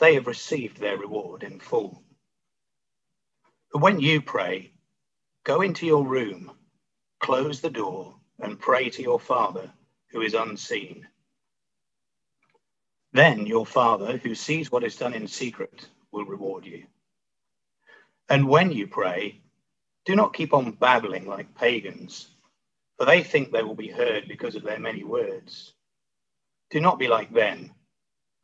they have received their reward in full. But when you pray, go into your room, close the door, and pray to your Father who is unseen. Then your Father, who sees what is done in secret, will reward you. And when you pray, do not keep on babbling like pagans, for they think they will be heard because of their many words. Do not be like them,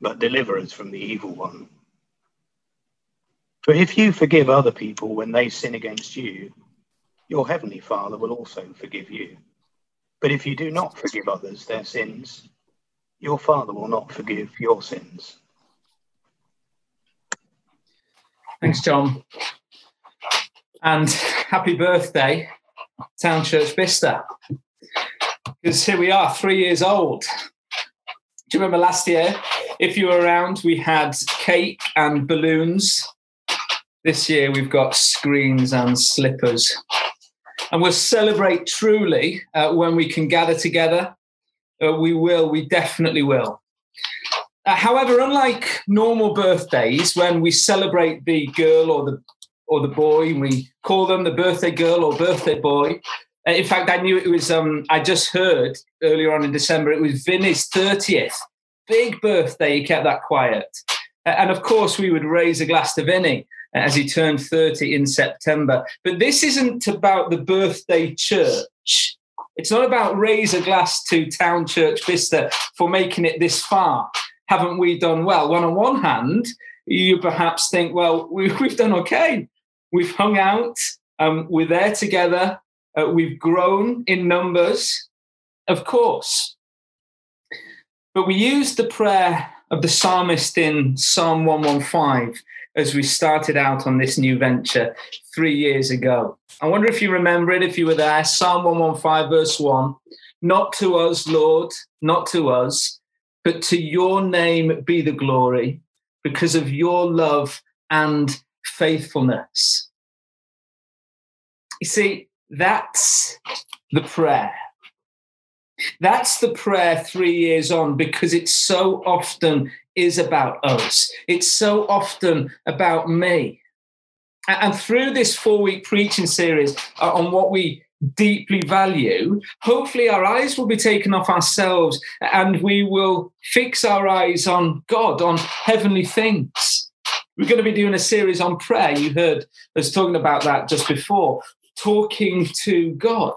but deliver us from the evil one. For if you forgive other people when they sin against you, your heavenly Father will also forgive you. But if you do not forgive others their sins, your Father will not forgive your sins. Thanks, John. And happy birthday, Town Church Bicester. Because here we are, three years old. Do you remember last year? If you were around, we had cake and balloons. This year, we've got screens and slippers. And we'll celebrate truly uh, when we can gather together. Uh, we will, we definitely will. Uh, however, unlike normal birthdays, when we celebrate the girl or the or the boy, we call them the birthday girl or birthday boy. Uh, in fact, I knew it was. Um, I just heard earlier on in December it was Vinny's thirtieth, big birthday. He kept that quiet, and of course we would raise a glass to Vinny uh, as he turned thirty in September. But this isn't about the birthday church. It's not about raise a glass to Town Church Bicester for making it this far haven't we done well? Well, on one hand, you perhaps think, well, we, have done okay. We've hung out, um, we're there together, uh, we've grown in numbers, of course. But we used the prayer of the psalmist in Psalm 115 as we started out on this new venture three years ago. I wonder if you remember it, if you were there. Psalm 115, verse 1 Not to us, Lord, not to us but to your name be the glory because of your love and faithfulness. You see, that's the prayer. That's the prayer three years on because it so often is about us. It's so often about me. And through this four week preaching series uh, on what we deeply value, hopefully our eyes will be taken off ourselves and we will fix our eyes on God, on heavenly things. We're going to be doing a series on prayer. You heard us talking about that just before, talking to God.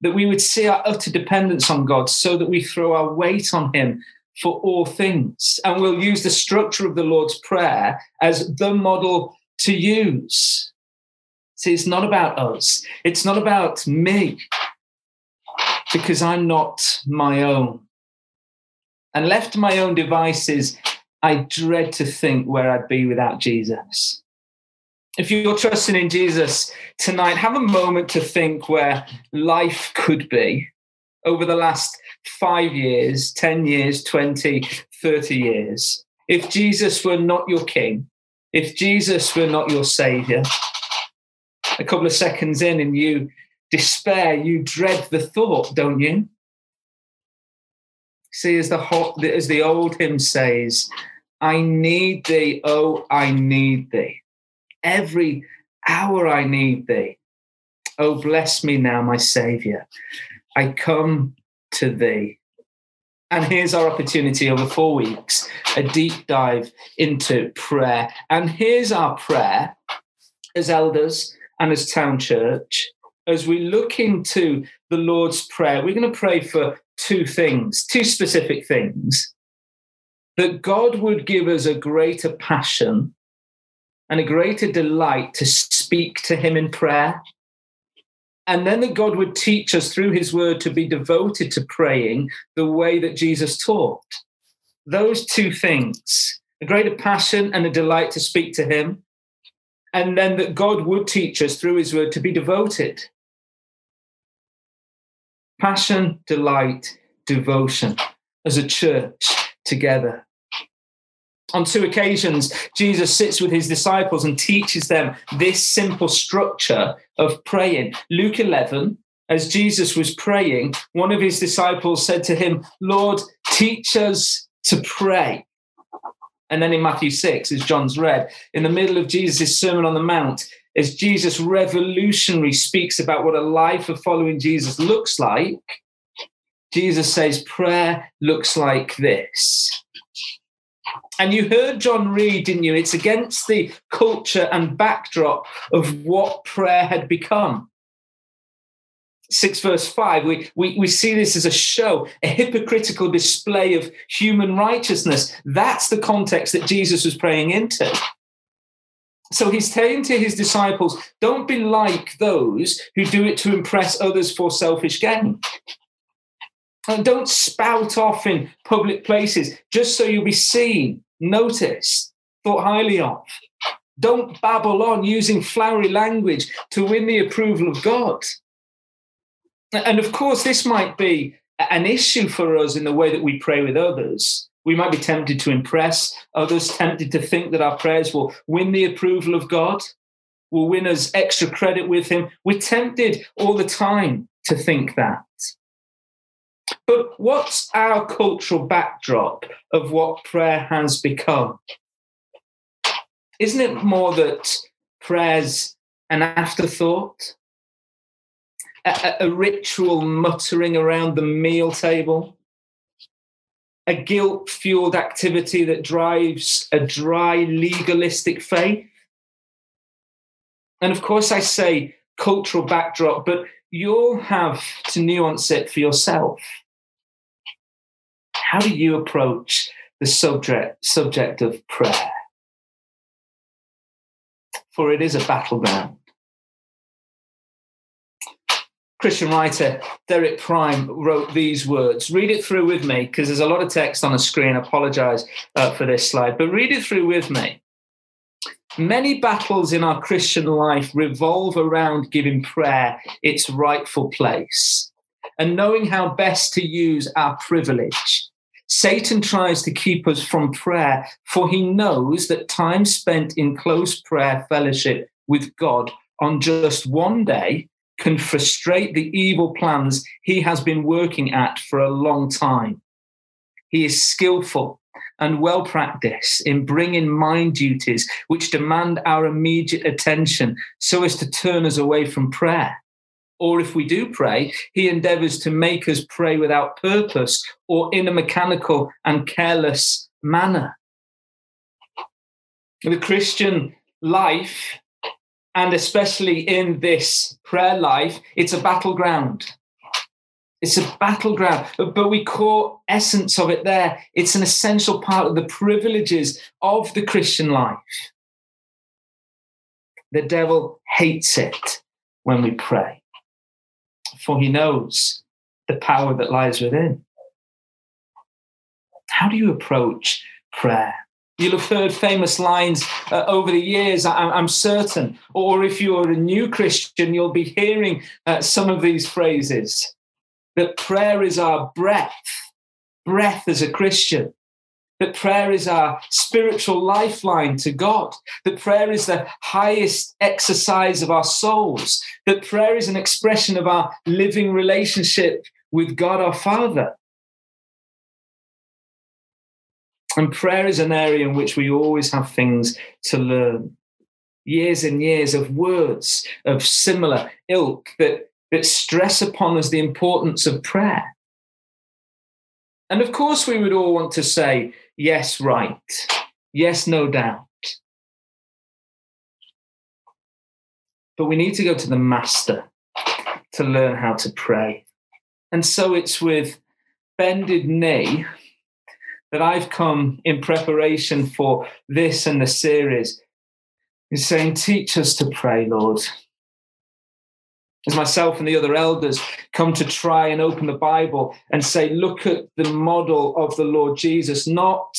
That we would see our utter dependence on God so that we throw our weight on Him for all things. And we'll use the structure of the Lord's Prayer as the model to use See, it's not about us. It's not about me because I'm not my own. And left to my own devices, I dread to think where I'd be without Jesus. If you're trusting in Jesus tonight, have a moment to think where life could be over the last five years, 10 years, 20, 30 years. If Jesus were not your king, if Jesus were not your savior, a couple of seconds in and you despair, you dread the thought, don't you? See, as the as the old hymn says, I need thee, oh, I need thee. Every hour I need thee. Oh, bless me now, my Saviour. I come to thee. And here's our opportunity over four weeks a deep dive into prayer. And here's our prayer as elders and as town church, as we look into the Lord's Prayer, we're going to pray for two things, two specific things. That God would give us a greater passion and a greater delight to speak to Him in prayer. And then that God would teach us through His word to be devoted to praying the way that Jesus taught. Those two things a greater passion and a delight to speak to Him, and then that God would teach us through His word to be devoted. Passion, delight, devotion as a church together. On two occasions, Jesus sits with his disciples and teaches them this simple structure of praying. Luke 11, as Jesus was praying, one of his disciples said to him, Lord, teach us to pray. And then in Matthew 6, as John's read, in the middle of Jesus' Sermon on the Mount, as Jesus revolutionary speaks about what a life of following Jesus looks like, Jesus says prayer looks like this. And you heard John read, didn't you? It's against the culture and backdrop of what prayer had become. 6 verse 5, we, we, we see this as a show, a hypocritical display of human righteousness. That's the context that Jesus was praying into. So he's saying to his disciples, don't be like those who do it to impress others for selfish gain. And don't spout off in public places just so you'll be seen, noticed, thought highly of. Don't babble on using flowery language to win the approval of God. And of course, this might be an issue for us in the way that we pray with others. We might be tempted to impress others, tempted to think that our prayers will win the approval of God, will win us extra credit with Him. We're tempted all the time to think that. But what's our cultural backdrop of what prayer has become? Isn't it more that prayer's an afterthought? a, a ritual muttering around the meal table, a guilt fueled activity that drives a dry legalistic faith. And of course, I say cultural backdrop, but you'll have to nuance it for yourself. How do you approach the subject, subject of prayer? For it is a battleground. Christian writer Derek Prime wrote these words. Read it through with me because there's a lot of text on the screen. Apologize uh, for this slide, but read it through with me. Many battles in our Christian life revolve around giving prayer its rightful place and knowing how best to use our privilege. Satan tries to keep us from prayer, for he knows that time spent in close prayer fellowship with God on just one day can frustrate the evil plans he has been working at for a long time. He is skillful and well practiced in bringing mind duties which demand our immediate attention so as to turn us away from prayer. Or if we do pray, he endeavors to make us pray without purpose or in a mechanical and careless manner. The Christian life and especially in this prayer life, it's a battleground. It's a battleground, but, we core essence of it there. It's an essential part of the privileges of the Christian life. The devil hates it when we pray, for he knows the power that lies within. How do you approach prayer? You'll have heard famous lines uh, over the years, I, am certain. Or if you're a new Christian, you'll be hearing uh, some of these phrases that prayer is our breath, breath as a Christian. That prayer is our spiritual lifeline to God. That prayer is the highest exercise of our souls. That prayer is an expression of our living relationship with God our Father. And prayer is an area in which we always have things to learn. Years and years of words of similar ilk that, that stress upon us the importance of prayer. And of course, we would all want to say, yes, right. Yes, no doubt. But we need to go to the master to learn how to pray. And so it's with bended knee that I've come in preparation for this and the series is saying, Teach us to pray, Lord. As myself and the other elders come to try and open the Bible and say, Look at the model of the Lord Jesus, not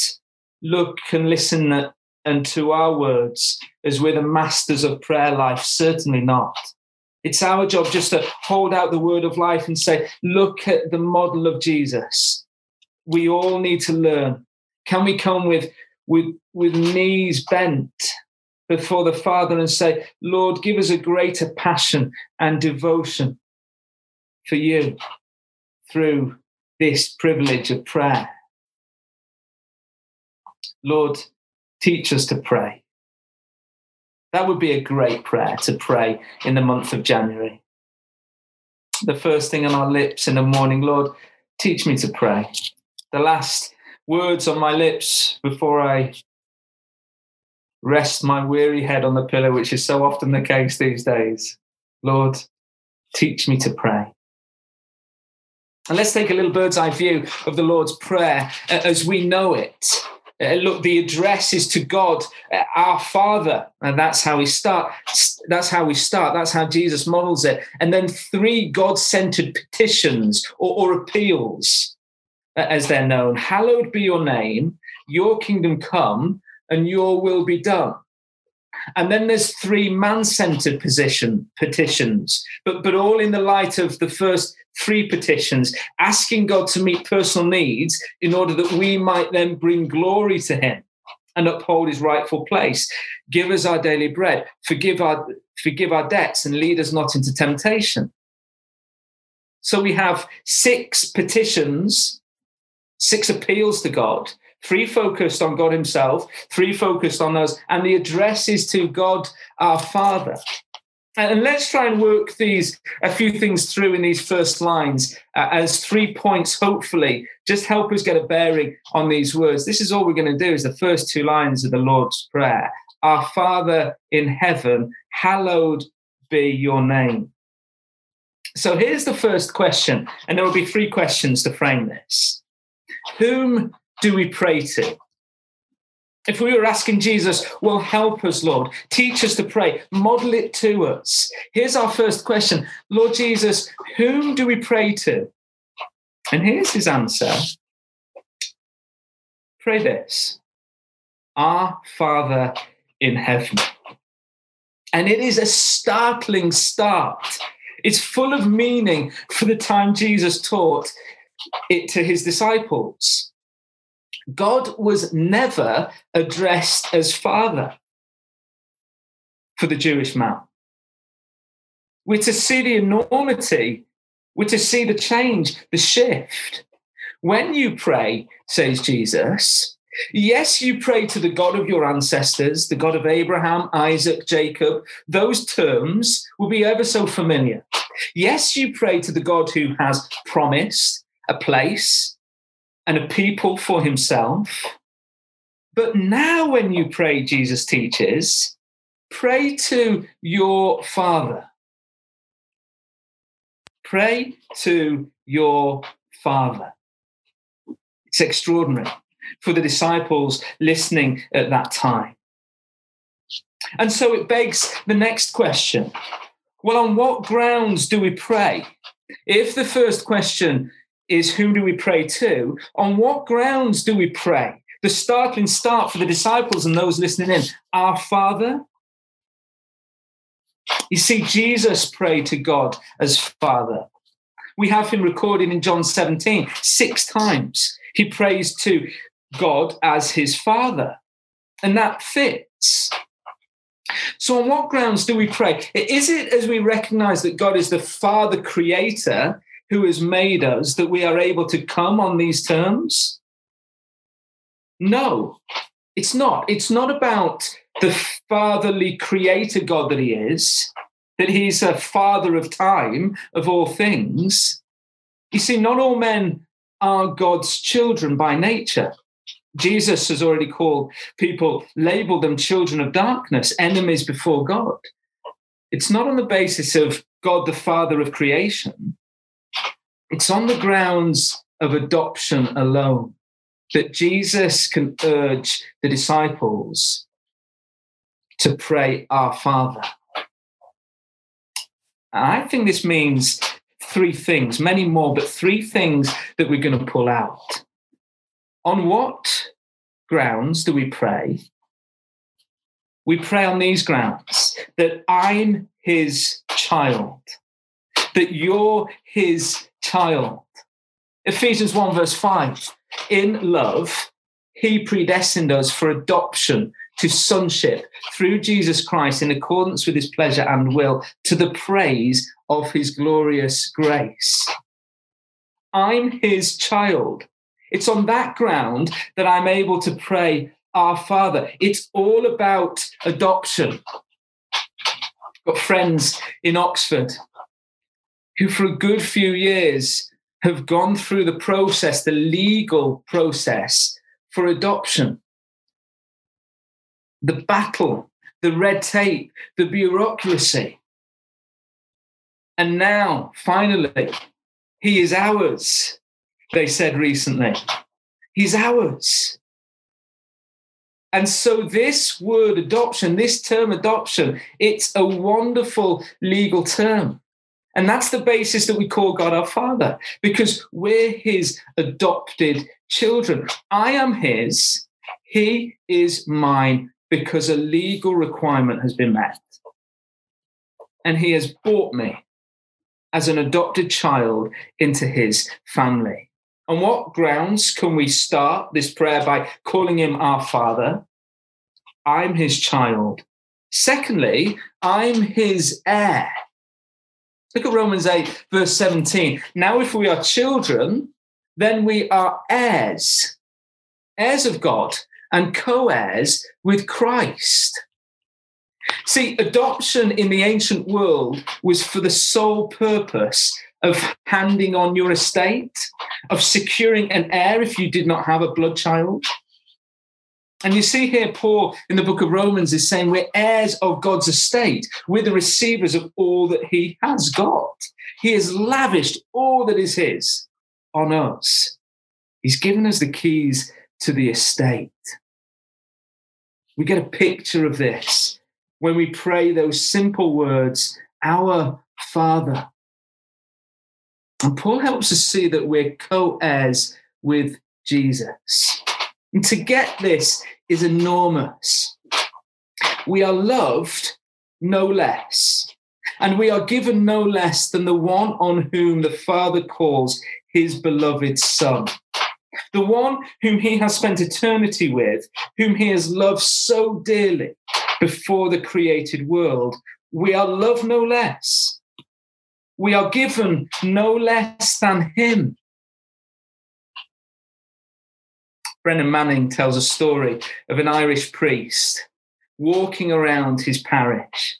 look and listen and to our words as we're the masters of prayer life. Certainly not. It's our job just to hold out the word of life and say, look at the model of Jesus. We all need to learn. Can we come with, with, with knees bent before the Father and say, Lord, give us a greater passion and devotion for you through this privilege of prayer? Lord, teach us to pray. That would be a great prayer to pray in the month of January. The first thing on our lips in the morning, Lord, teach me to pray. The last words on my lips before I rest my weary head on the pillow, which is so often the case these days. Lord, teach me to pray. And let's take a little bird's eye view of the Lord's Prayer as we know it. Uh, look, the address is to God, uh, our Father, and that's how we start. That's how we start. That's how Jesus models it. And then three God-centered petitions or, or appeals, uh, as they're known. Hallowed be your name. Your kingdom come, and your will be done. And then there's three man-centered position petitions, but but all in the light of the first three petitions, asking God to meet personal needs in order that we might then bring glory to Him and uphold His rightful place. Give us our daily bread. Forgive our forgive our debts and lead us not into temptation. So we have six petitions, six appeals to God three focused on God Himself, three focused on us, and the address is to God our Father. And let's try and work these a few things through in these first lines uh, as three points. Hopefully, just help us get a bearing on these words. This is all we're going to do. Is the first two lines of the Lord's prayer: Our Father in heaven, hallowed be your name. So here's the first question, and there will be three questions to frame this. Whom do we pray to? If we were asking Jesus, well, help us, Lord, teach us to pray, model it to us. Here's our first question Lord Jesus, whom do we pray to? And here's his answer Pray this Our Father in heaven. And it is a startling start. It's full of meaning for the time Jesus taught it to his disciples. God was never addressed as father for the Jewish man. We're to see the enormity, we're to see the change, the shift. When you pray, says Jesus, yes, you pray to the God of your ancestors, the God of Abraham, Isaac, Jacob. Those terms will be ever so familiar. Yes, you pray to the God who has promised a place, and a people for himself. But now, when you pray, Jesus teaches, pray to your Father. Pray to your Father. It's extraordinary for the disciples listening at that time. And so it begs the next question well, on what grounds do we pray? If the first question is who do we pray to? On what grounds do we pray? The startling start for the disciples and those listening in Our Father. You see, Jesus prayed to God as Father. We have him recorded in John 17, six times. He prays to God as his Father. And that fits. So, on what grounds do we pray? Is it as we recognize that God is the Father creator who has made us that we are able to come on these terms? No, it's not. It's not about the fatherly creator God that he is, that he's a father of time, of all things. You see, not all men are God's children by nature. Jesus has already called people, labeled them children of darkness, enemies before God. It's not on the basis of God, the Father of creation, it's on the grounds of adoption alone that Jesus can urge the disciples to pray, Our Father. I think this means three things, many more, but three things that we're going to pull out. On what grounds do we pray? We pray on these grounds that I'm his child, that you're his child. Ephesians 1, verse 5 In love, he predestined us for adoption to sonship through Jesus Christ in accordance with his pleasure and will to the praise of his glorious grace. I'm his child. It's on that ground that I'm able to pray, Our Father. It's all about adoption. Got friends in Oxford who, for a good few years, have gone through the process, the legal process for adoption. The battle, the red tape, the bureaucracy. And now, finally, he is ours, they said recently. He's ours. And so, this word adoption, this term adoption, it's a wonderful legal term. And that's the basis that we call God our Father, because we're his adopted children. I am his, he is mine, because a legal requirement has been met. And he has brought me as an adopted child into his family. On what grounds can we start this prayer by calling him our Father? I'm his child. Secondly, I'm his heir. Look at Romans 8, verse 17. Now, if we are children, then we are heirs, heirs of God, and co heirs with Christ. See, adoption in the ancient world was for the sole purpose of handing on your estate, of securing an heir if you did not have a blood child. And you see here, Paul in the book of Romans is saying we're heirs of God's estate. We're the receivers of all that he has got. He has lavished all that is his on us. He's given us the keys to the estate. We get a picture of this when we pray those simple words, Our Father. And Paul helps us see that we're co heirs with Jesus. And to get this is enormous. We are loved no less, and we are given no less than the one on whom the Father calls his beloved Son. The one whom he has spent eternity with, whom he has loved so dearly before the created world. We are loved no less. We are given no less than him. Brennan Manning tells a story of an Irish priest walking around his parish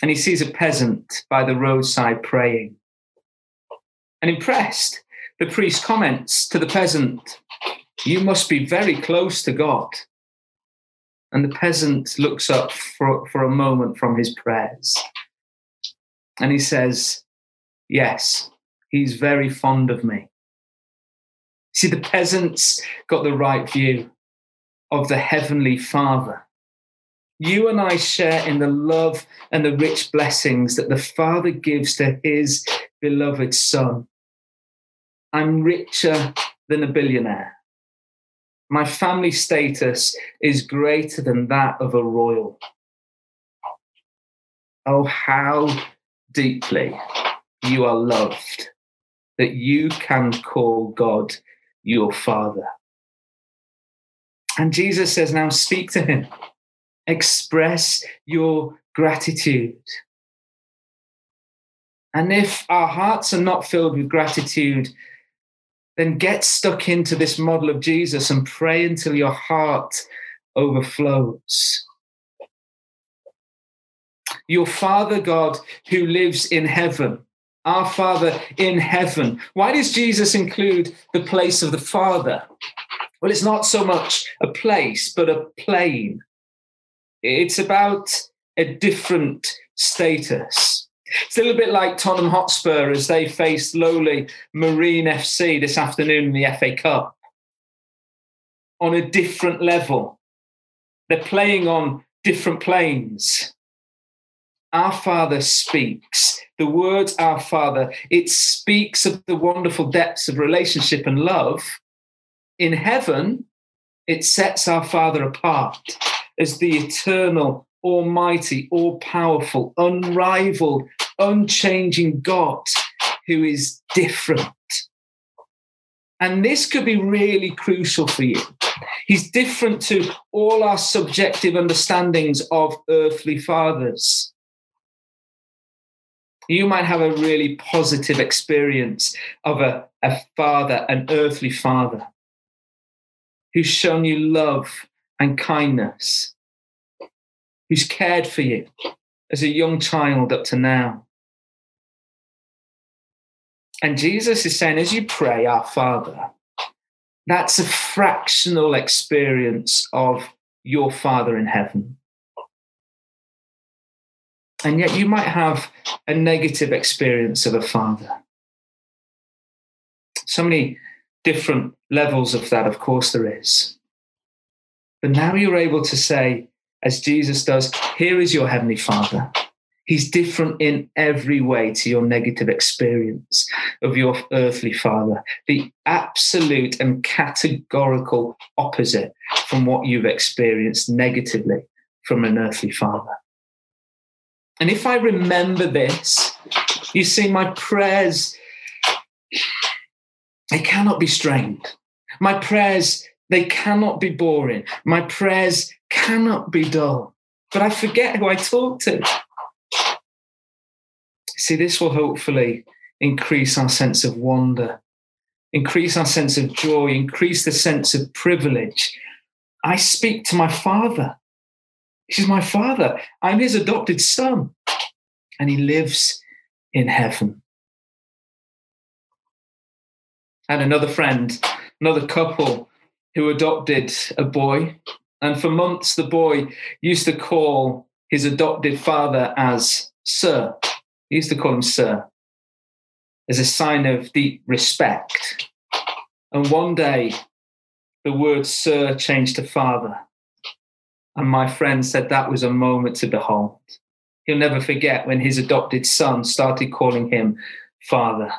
and he sees a peasant by the roadside praying. And impressed, the priest comments to the peasant, You must be very close to God. And the peasant looks up for, for a moment from his prayers and he says, Yes, he's very fond of me. See, the peasants got the right view of the Heavenly Father. You and I share in the love and the rich blessings that the Father gives to his beloved Son. I'm richer than a billionaire. My family status is greater than that of a royal. Oh, how deeply you are loved that you can call God your Father. And Jesus says, now speak to him, express your gratitude. And if our hearts are not filled with gratitude, then get stuck into this model of Jesus and pray until your heart overflows. Your Father God who lives in heaven our Father in heaven. Why does Jesus include the place of the Father? Well, it's not so much a place, but a plane. It's about a different status. It's a little bit like Tottenham Hotspur as they face lowly Marine FC this afternoon in the FA Cup. On a different level. They're playing on different planes. Our Father speaks. The words Our Father, it speaks of the wonderful depths of relationship and love in heaven It sets our Father apart as the eternal, almighty, all powerful, unrivaled, unchanging God who is different. And this could be really crucial for you. He's different to all our subjective understandings of earthly fathers. You might have a really positive experience of a, a father, an earthly father, who's shown you love and kindness, who's cared for you as a young child up to now. And Jesus is saying, as you pray, Our Father, that's a fractional experience of your Father in heaven. And yet you might have a negative experience of a father. So many different levels of that, of course, there is. But now you're able to say, as Jesus does, here is your Heavenly Father. He's different in every way to your negative experience of your earthly father, the absolute and categorical opposite from what you've experienced negatively from an earthly father. And if I remember this, you see, my prayers, they cannot be strained. My prayers, they cannot be boring. My prayers cannot be dull. But I forget who I talk to. See, this will hopefully increase our sense of wonder, increase our sense of joy, increase the sense of privilege. I speak to my father. He's my father. I'm his adopted son, and he lives in heaven. And another friend, another couple who adopted a boy. And for months, the boy used to call his adopted father as Sir. He used to call him Sir as a sign of deep respect. And one day, the word Sir changed to Father. And my friend said that was a moment to behold. He'll never forget when his adopted son started calling him Father.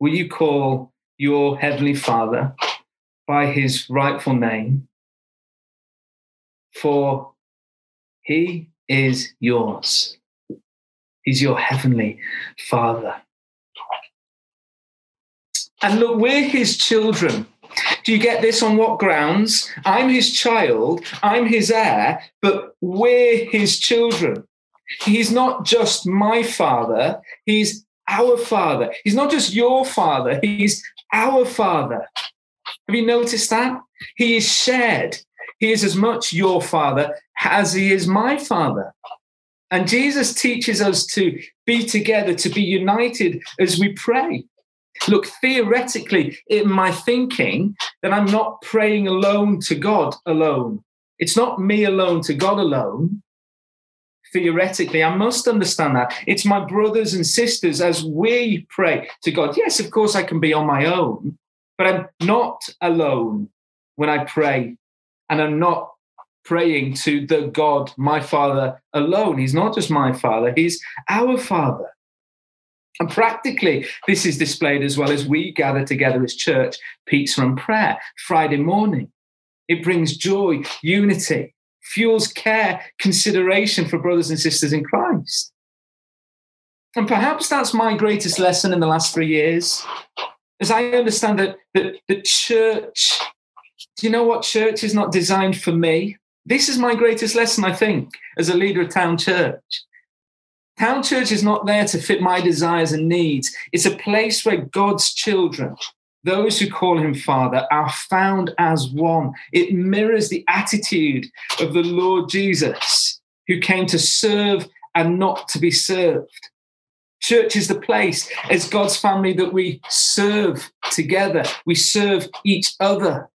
Will you call your Heavenly Father by his rightful name? For he is yours. He's your Heavenly Father. And look, we're his children. Do you get this on what grounds? I'm his child, I'm his heir, but we're his children. He's not just my father, he's our father. He's not just your father, he's our father. Have you noticed that? He is shared. He is as much your father as he is my father. And Jesus teaches us to be together, to be united as we pray. Look, theoretically, in my thinking, that I'm not praying alone to God alone. It's not me alone to God alone. Theoretically, I must understand that. It's my brothers and sisters as we pray to God. Yes, of course, I can be on my own, but I'm not alone when I pray. And I'm not praying to the God, my Father alone. He's not just my Father, He's our Father. And practically, this is displayed as well as we gather together as church, pizza and prayer, Friday morning. It brings joy, unity, fuels care, consideration for brothers and sisters in Christ. And perhaps that's my greatest lesson in the last three years. As I understand that, that the church, do you know what? Church is not designed for me. This is my greatest lesson, I think, as a leader of town church. Town church is not there to fit my desires and needs. It's a place where God's children, those who call him Father, are found as one. It mirrors the attitude of the Lord Jesus, who came to serve and not to be served. Church is the place as God's family that we serve together, we serve each other.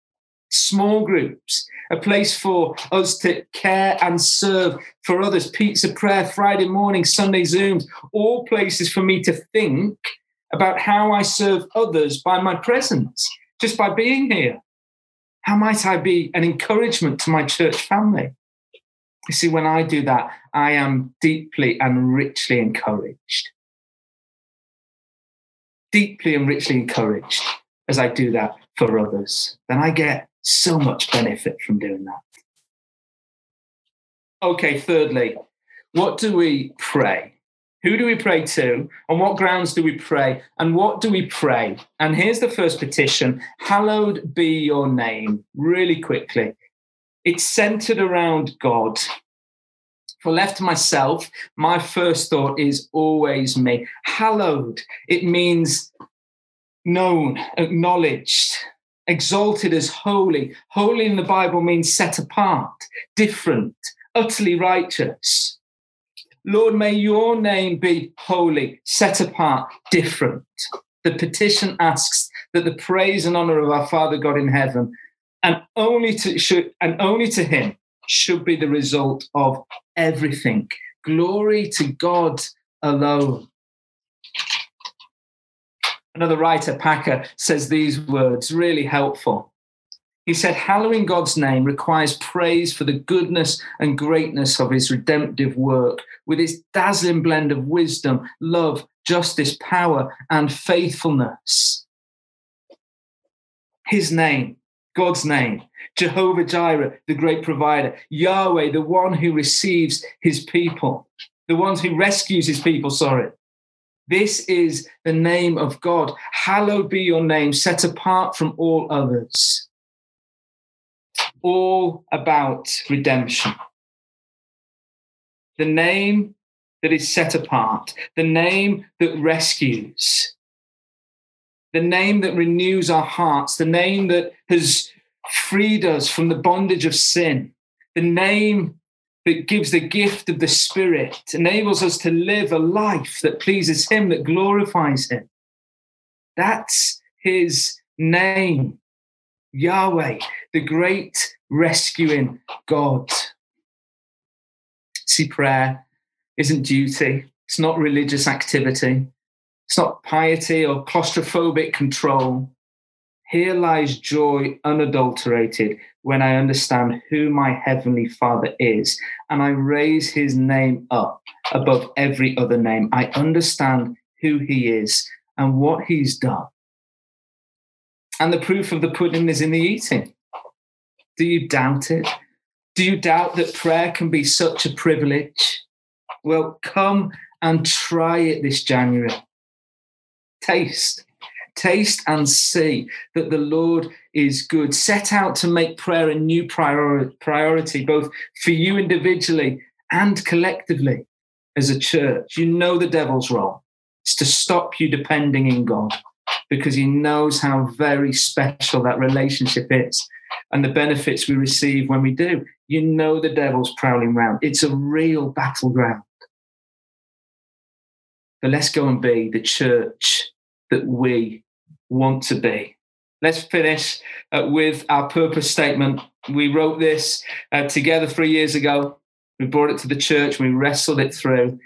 Small groups, a place for us to care and serve for others. Pizza prayer, Friday morning, Sunday Zooms, all places for me to think about how I serve others by my presence, just by being here. How might I be an encouragement to my church family? You see, when I do that, I am deeply and richly encouraged. Deeply and richly encouraged as I do that for others. Then I get So much benefit from doing that. Okay, thirdly, what do we pray? Who do we pray to? On what grounds do we pray? And what do we pray? And here's the first petition Hallowed be your name, really quickly. It's centered around God. For left to myself, my first thought is always me. Hallowed, it means known, acknowledged, exalted as holy. Holy in the Bible means set apart, different, utterly righteous. Lord, may your name be holy, set apart, different. The petition asks that the praise and honor of our Father God in heaven and only to should, and only to him should be the result of everything. Glory to God alone. Another writer, Packer, says these words, really helpful. He said, Hallowing God's name requires praise for the goodness and greatness of his redemptive work, with its dazzling blend of wisdom, love, justice, power, and faithfulness. His name, God's name, Jehovah Jireh, the great provider, Yahweh, the one who receives his people, the one who rescues his people, sorry. This is the name of God. Hallowed be your name, set apart from all others all about redemption. The name that is set apart, the name that rescues, the name that renews our hearts, the name that has freed us from the bondage of sin, the name that gives the gift of the Spirit, enables us to live a life that pleases Him, that glorifies Him. That's His name. Yahweh, the great rescuing God. See, prayer isn't duty, it's not religious activity, it's not piety or claustrophobic control. Here lies joy unadulterated when I understand who my Heavenly Father is and I raise His name up above every other name. I understand who He is and what He's done. And the proof of the pudding is in the eating. Do you doubt it? Do you doubt that prayer can be such a privilege? Well, come and try it this January. Taste, taste and see that the Lord is good. Set out to make prayer a new priority, both for you individually and collectively as a church. You know the devil's role. It's to stop you depending in God because he knows how very special that relationship is and the benefits we receive when we do. You know the devil's prowling around. It's a real battleground. But let's go and be the church that we want to be. Let's finish uh, with our purpose statement. We wrote this uh, together three years ago. We brought it to the church. We wrestled it through.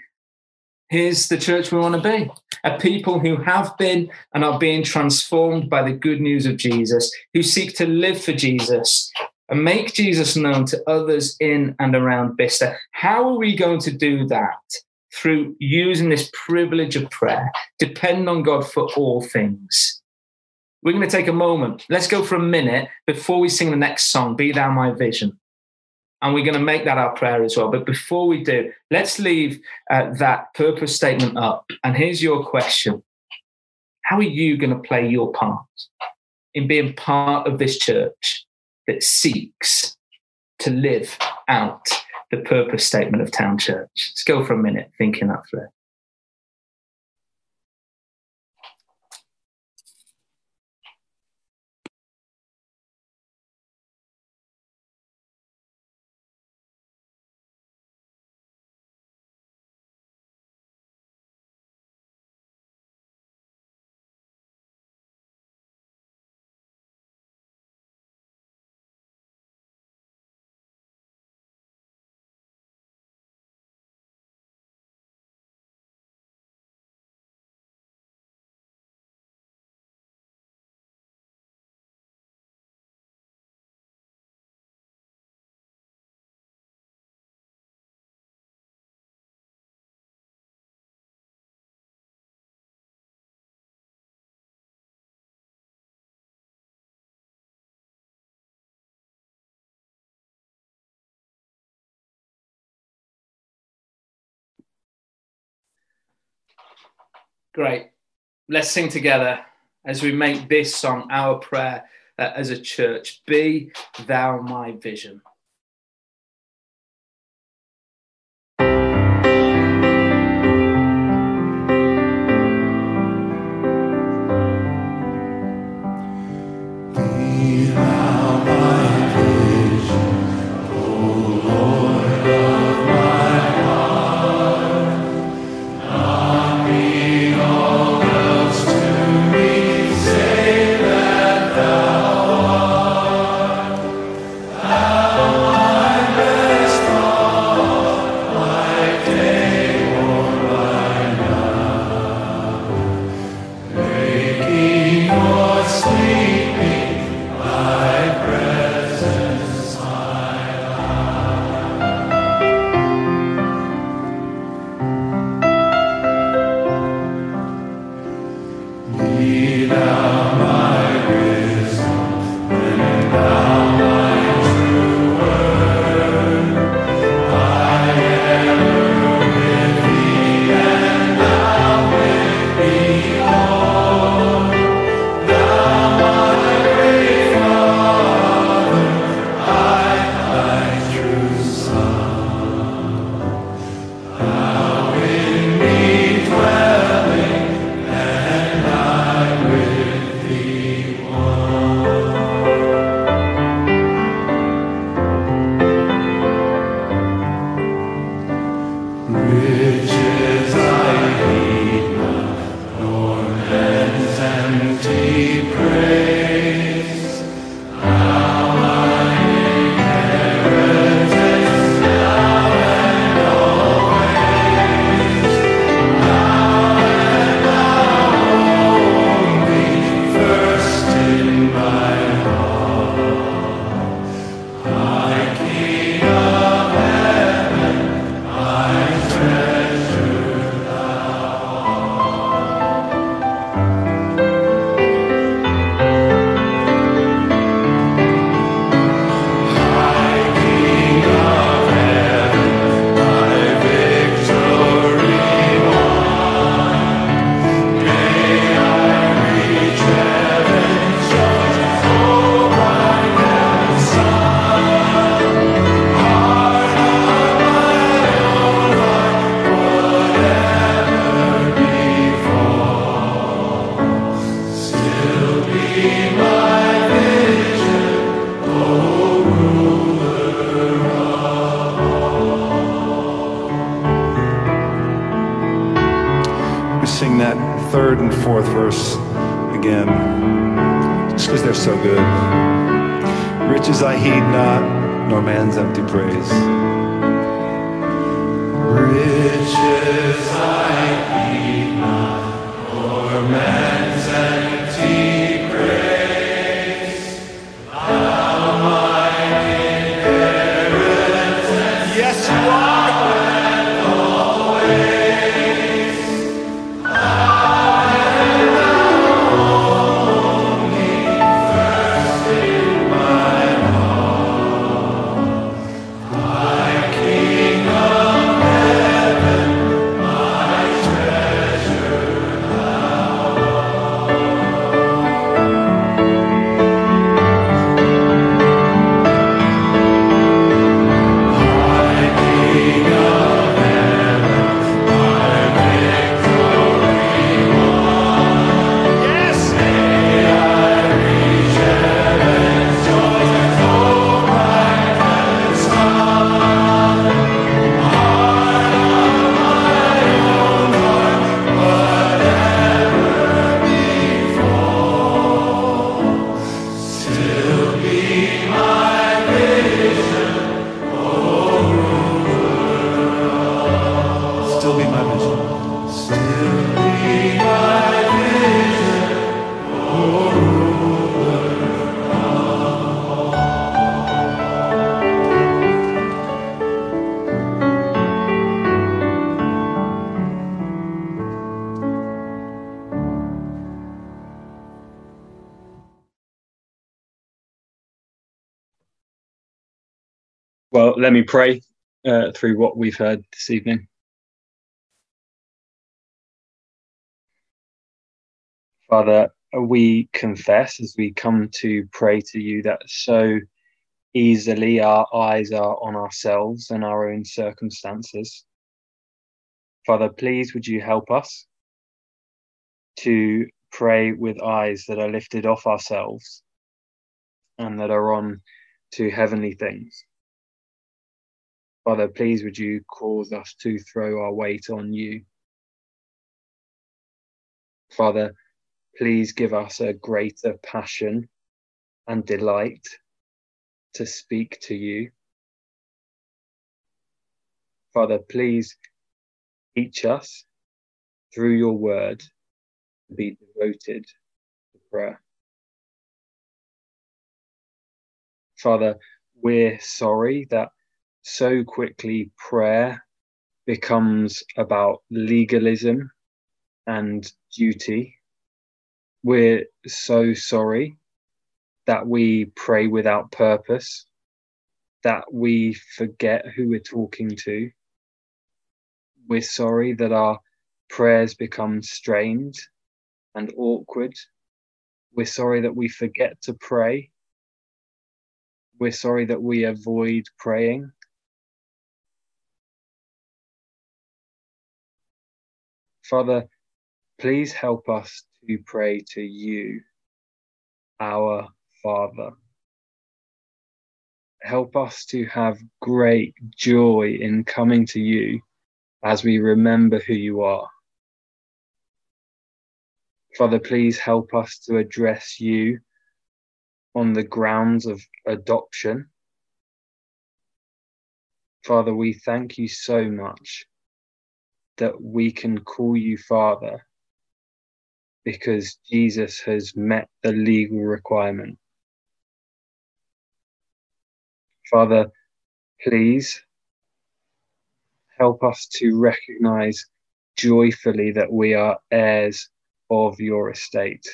Here's the church we want to be a people who have been and are being transformed by the good news of Jesus, who seek to live for Jesus and make Jesus known to others in and around Bicester. How are we going to do that? Through using this privilege of prayer, depend on God for all things. We're going to take a moment. Let's go for a minute before we sing the next song, Be Thou My Vision and we're going to make that our prayer as well. But before we do, let's leave uh, that purpose statement up. And here's your question How are you going to play your part in being part of this church that seeks to live out the purpose statement of Town Church? Let's go for a minute thinking that through. Great. Let's sing together as we make this song our prayer uh, as a church. Be thou my vision. Well, let me pray uh, through what we've heard this evening. Father, we confess as we come to pray to you that so easily our eyes are on ourselves and our own circumstances. Father, please would you help us to pray with eyes that are lifted off ourselves and that are on to heavenly things. Father, please would you cause us to throw our weight on you. Father, please give us a greater passion and delight to speak to you. Father, please teach us through your word to be devoted to prayer. Father, we're sorry that so quickly prayer becomes about legalism and duty. We're so sorry that we pray without purpose, that we forget who we're talking to. We're sorry that our prayers become strained and awkward. We're sorry that we forget to pray. We're sorry that we avoid praying. Father, please help us to pray to you, our Father. Help us to have great joy in coming to you as we remember who you are. Father, please help us to address you on the grounds of adoption. Father, we thank you so much that we can call you Father because Jesus has met the legal requirement. Father, please help us to recognize joyfully that we are heirs of your estate.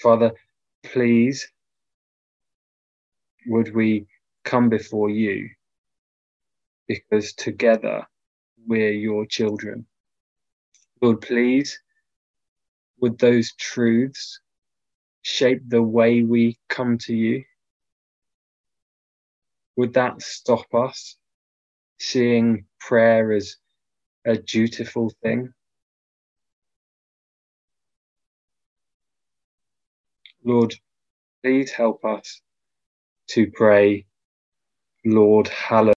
Father, please would we come before you because together we're your children. Lord, please, would those truths shape the way we come to you? would that stop us seeing prayer as a dutiful thing? Lord, please help us to pray, Lord, hallowed